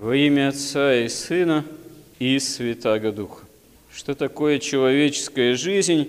Во имя Отца и Сына и Святаго Духа. Что такое человеческая жизнь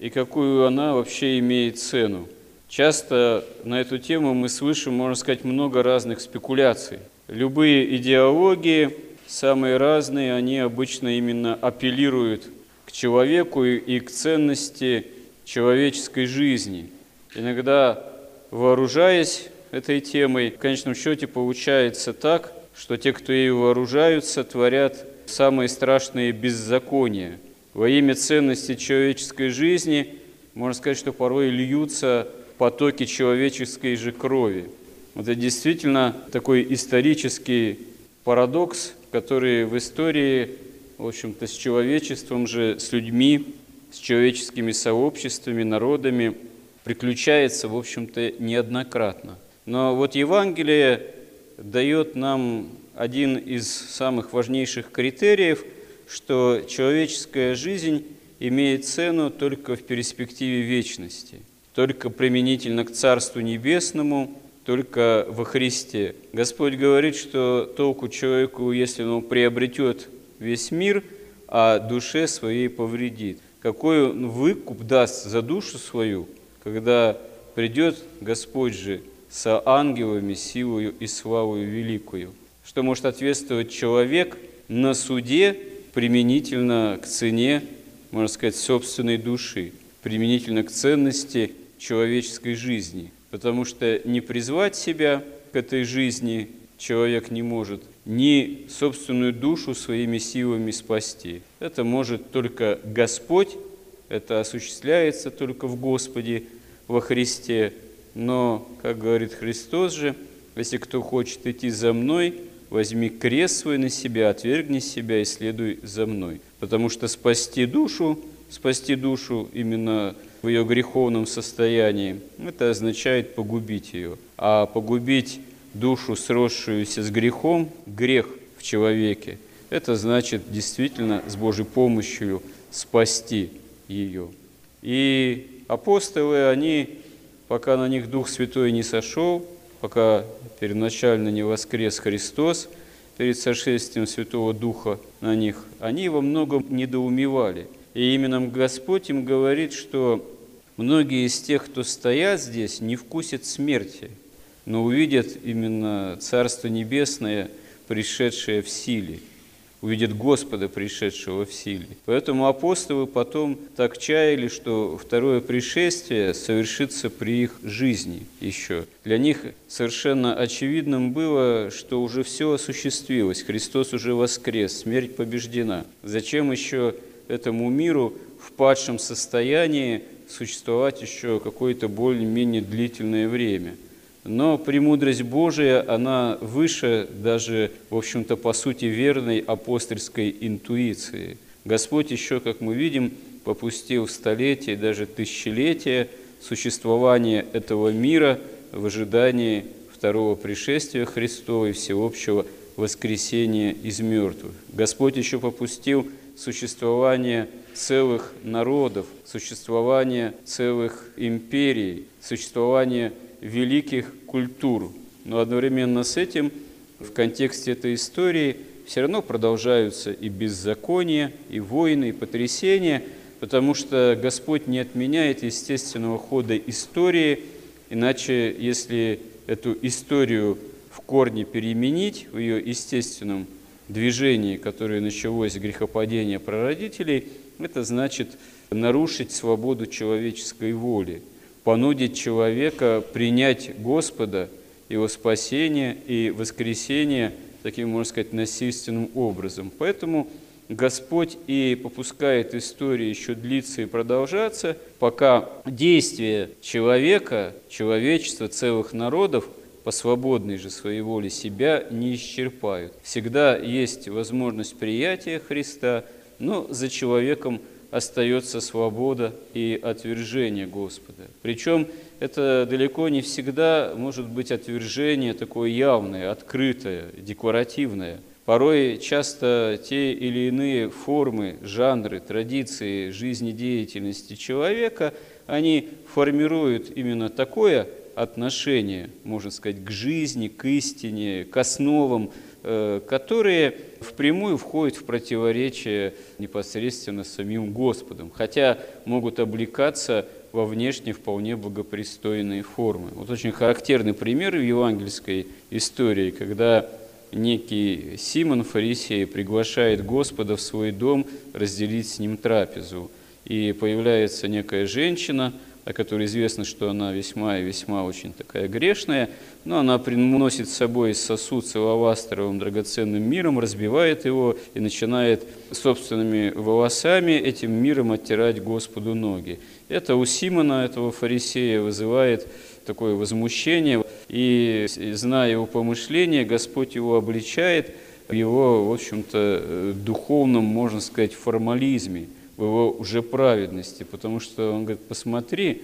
и какую она вообще имеет цену? Часто на эту тему мы слышим, можно сказать, много разных спекуляций. Любые идеологии, самые разные, они обычно именно апеллируют к человеку и к ценности человеческой жизни. Иногда, вооружаясь этой темой, в конечном счете получается так, что те, кто ею вооружаются, творят самые страшные беззакония. Во имя ценности человеческой жизни, можно сказать, что порой льются потоки человеческой же крови. Это действительно такой исторический парадокс, который в истории, в общем-то, с человечеством же, с людьми, с человеческими сообществами, народами приключается, в общем-то, неоднократно. Но вот Евангелие дает нам один из самых важнейших критериев, что человеческая жизнь имеет цену только в перспективе вечности, только применительно к Царству Небесному, только во Христе. Господь говорит, что толку человеку, если он приобретет весь мир, а душе своей повредит. Какой он выкуп даст за душу свою, когда придет Господь же с ангелами силою и славою великую, что может ответствовать человек на суде применительно к цене, можно сказать, собственной души, применительно к ценности человеческой жизни. Потому что не призвать себя к этой жизни человек не может, ни собственную душу своими силами спасти. Это может только Господь, это осуществляется только в Господе, во Христе, но, как говорит Христос же, если кто хочет идти за мной, возьми крест свой на себя, отвергни себя и следуй за мной. Потому что спасти душу, спасти душу именно в ее греховном состоянии, это означает погубить ее. А погубить душу, сросшуюся с грехом, грех в человеке, это значит действительно с Божьей помощью спасти ее. И апостолы, они пока на них Дух Святой не сошел, пока первоначально не воскрес Христос перед сошествием Святого Духа на них, они во многом недоумевали. И именно Господь им говорит, что многие из тех, кто стоят здесь, не вкусят смерти, но увидят именно Царство Небесное, пришедшее в силе – увидят Господа, пришедшего в силе. Поэтому апостолы потом так чаяли, что второе пришествие совершится при их жизни еще. Для них совершенно очевидным было, что уже все осуществилось, Христос уже воскрес, смерть побеждена. Зачем еще этому миру в падшем состоянии существовать еще какое-то более-менее длительное время – но премудрость Божия, она выше даже, в общем-то, по сути, верной апостольской интуиции. Господь еще, как мы видим, попустил столетия, даже тысячелетия существования этого мира в ожидании второго пришествия Христова и всеобщего воскресения из мертвых. Господь еще попустил существование целых народов, существование целых империй, существование великих культур. Но одновременно с этим в контексте этой истории все равно продолжаются и беззакония, и войны, и потрясения, потому что Господь не отменяет естественного хода истории, иначе если эту историю в корне переменить в ее естественном движении, которое началось с грехопадения прародителей, это значит нарушить свободу человеческой воли – понудить человека принять Господа, Его спасение и воскресение таким, можно сказать, насильственным образом. Поэтому Господь и попускает истории еще длиться и продолжаться, пока действия человека, человечества, целых народов по свободной же своей воле себя не исчерпают. Всегда есть возможность приятия Христа, но за человеком – остается свобода и отвержение Господа. Причем это далеко не всегда может быть отвержение такое явное, открытое, декларативное. Порой часто те или иные формы, жанры, традиции жизнедеятельности человека, они формируют именно такое отношение, можно сказать, к жизни, к истине, к основам которые впрямую входят в противоречие непосредственно с самим Господом, хотя могут облекаться во внешне вполне благопристойные формы. Вот очень характерный пример в евангельской истории, когда некий Симон фарисей приглашает Господа в свой дом разделить с ним трапезу. И появляется некая женщина, о которой известно, что она весьма и весьма очень такая грешная, но она приносит с собой сосуд с алавастровым драгоценным миром, разбивает его и начинает собственными волосами этим миром оттирать Господу ноги. Это у Симона, этого фарисея, вызывает такое возмущение, и, зная его помышления, Господь его обличает в его, в общем-то, духовном, можно сказать, формализме – в его уже праведности, потому что он говорит, посмотри,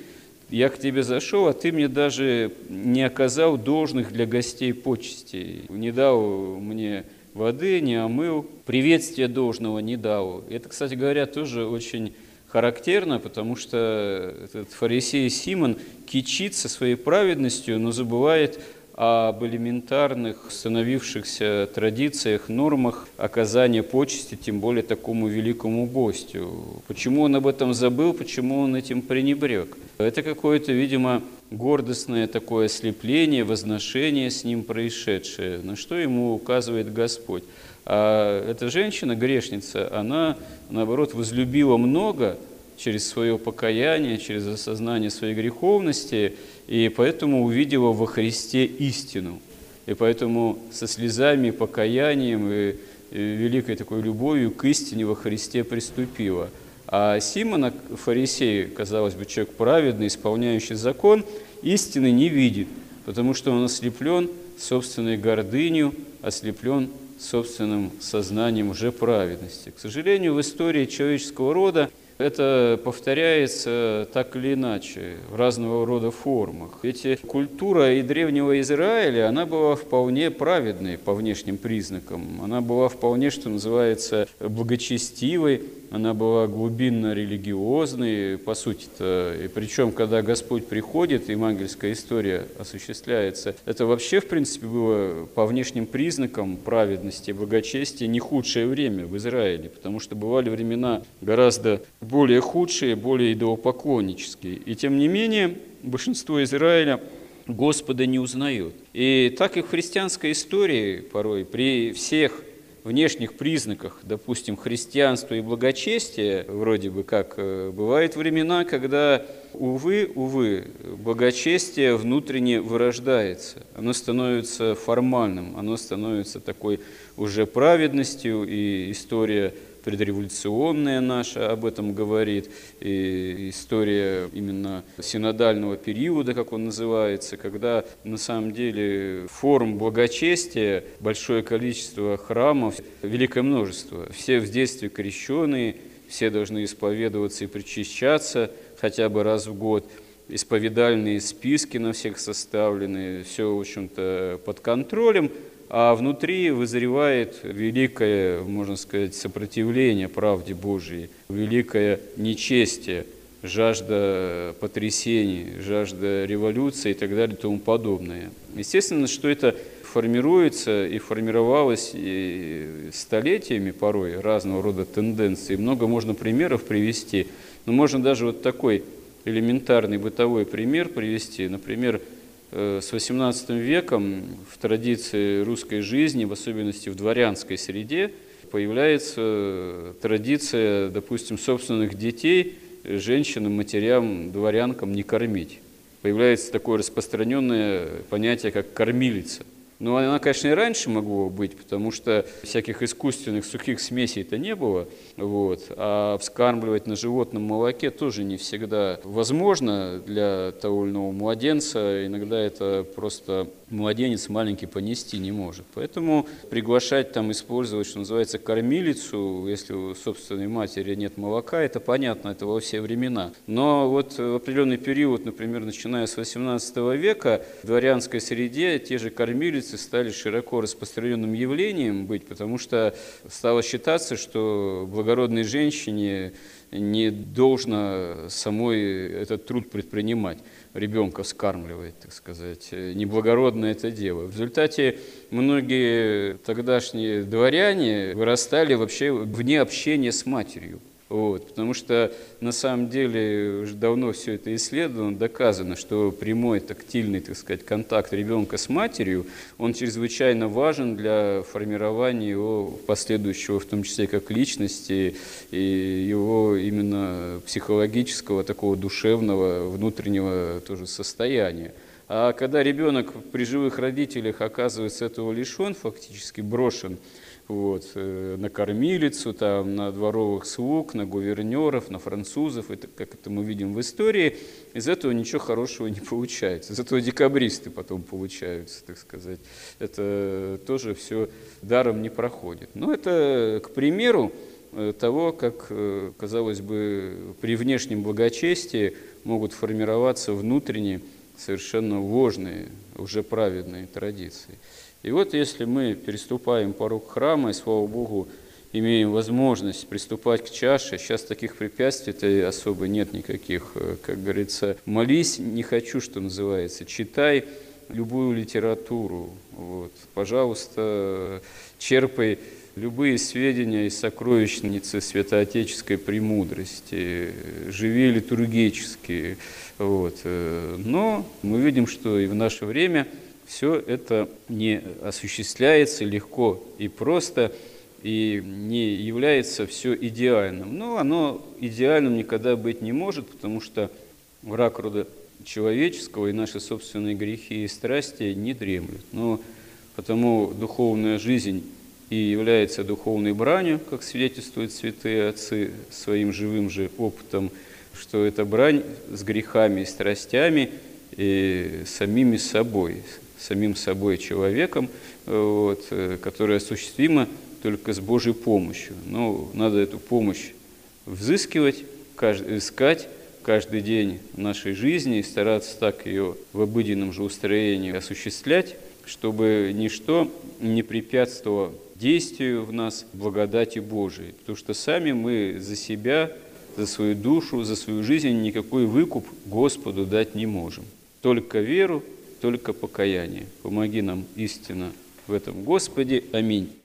я к тебе зашел, а ты мне даже не оказал должных для гостей почестей, не дал мне воды, не омыл, приветствия должного не дал. Это, кстати говоря, тоже очень характерно, потому что этот фарисей Симон кичится своей праведностью, но забывает об элементарных становившихся традициях, нормах оказания почести, тем более такому великому гостю. Почему он об этом забыл, почему он этим пренебрег? Это какое-то, видимо, гордостное такое ослепление, возношение с ним происшедшее, на что ему указывает Господь. А эта женщина, грешница, она, наоборот, возлюбила много через свое покаяние, через осознание своей греховности – и поэтому увидела во Христе истину. И поэтому со слезами, покаянием и великой такой любовью к истине во Христе приступила. А Симона, фарисей, казалось бы, человек праведный, исполняющий закон, истины не видит, потому что он ослеплен собственной гордынью, ослеплен собственным сознанием уже праведности. К сожалению, в истории человеческого рода это повторяется так или иначе в разного рода формах. Ведь культура и древнего Израиля, она была вполне праведной по внешним признакам. Она была вполне, что называется, благочестивой, она была глубинно религиозной, по сути-то. И причем, когда Господь приходит, евангельская история осуществляется, это вообще, в принципе, было по внешним признакам праведности благочестия не худшее время в Израиле, потому что бывали времена гораздо более худшие, более идолопоклоннические. И тем не менее, большинство Израиля Господа не узнает. И так и в христианской истории порой при всех внешних признаках, допустим, христианства и благочестия, вроде бы как, э, бывают времена, когда, увы, увы, благочестие внутренне вырождается. Оно становится формальным, оно становится такой уже праведностью, и история предреволюционная наша об этом говорит, и история именно синодального периода, как он называется, когда на самом деле форм благочестия, большое количество храмов, великое множество. Все в детстве крещенные, все должны исповедоваться и причащаться хотя бы раз в год – исповедальные списки на всех составлены, все, в общем-то, под контролем, а внутри вызревает великое, можно сказать, сопротивление правде Божией, великое нечестие, жажда потрясений, жажда революции и так далее и тому подобное. Естественно, что это формируется и формировалось и столетиями порой разного рода тенденции. Много можно примеров привести, но можно даже вот такой элементарный бытовой пример привести. Например, с XVIII веком в традиции русской жизни, в особенности в дворянской среде, появляется традиция, допустим, собственных детей женщинам, матерям, дворянкам не кормить. Появляется такое распространенное понятие, как кормилица. Но она, конечно, и раньше могла быть, потому что всяких искусственных сухих смесей-то не было. Вот. А вскармливать на животном молоке тоже не всегда возможно для того или иного младенца. Иногда это просто младенец маленький понести не может. Поэтому приглашать там использовать, что называется, кормилицу, если у собственной матери нет молока, это понятно, это во все времена. Но вот в определенный период, например, начиная с XVIII века, в дворянской среде те же кормилицы стали широко распространенным явлением быть, потому что стало считаться, что благородной женщине не должно самой этот труд предпринимать, ребенка скармливать, так сказать. Неблагородно это дело. В результате многие тогдашние дворяне вырастали вообще вне общения с матерью. Вот, потому что на самом деле уже давно все это исследовано, доказано, что прямой тактильный, так сказать, контакт ребенка с матерью, он чрезвычайно важен для формирования его последующего, в том числе как личности, и его именно психологического, такого душевного, внутреннего тоже состояния. А когда ребенок при живых родителях оказывается этого лишен, фактически брошен, вот, э, на кормилицу, там, на дворовых слуг, на гувернеров, на французов, это, как это мы видим в истории, из этого ничего хорошего не получается. Из этого декабристы потом получаются, так сказать. Это тоже все даром не проходит. Но это, к примеру, э, того, как, э, казалось бы, при внешнем благочестии могут формироваться внутренние совершенно ложные, уже праведные традиции. И вот если мы переступаем порог храма, и, слава Богу, имеем возможность приступать к чаше, сейчас таких препятствий-то особо нет никаких. Как говорится, молись, не хочу, что называется, читай любую литературу. Вот. Пожалуйста, черпай любые сведения из сокровищницы святоотеческой премудрости, живи литургически. Вот. Но мы видим, что и в наше время – все это не осуществляется легко и просто, и не является все идеальным. Но оно идеальным никогда быть не может, потому что враг рода человеческого и наши собственные грехи и страсти не дремлют. Но потому духовная жизнь и является духовной бранью, как свидетельствуют святые отцы своим живым же опытом, что это брань с грехами и страстями и самими собой, самим собой человеком, э, вот, э, которая осуществима только с Божьей помощью. Но надо эту помощь взыскивать, искать каждый день нашей жизни и стараться так ее в обыденном же устроении осуществлять, чтобы ничто не препятствовало действию в нас благодати Божией. Потому что сами мы за себя, за свою душу, за свою жизнь никакой выкуп Господу дать не можем. Только веру только покаяние. Помоги нам истинно в этом, Господи. Аминь.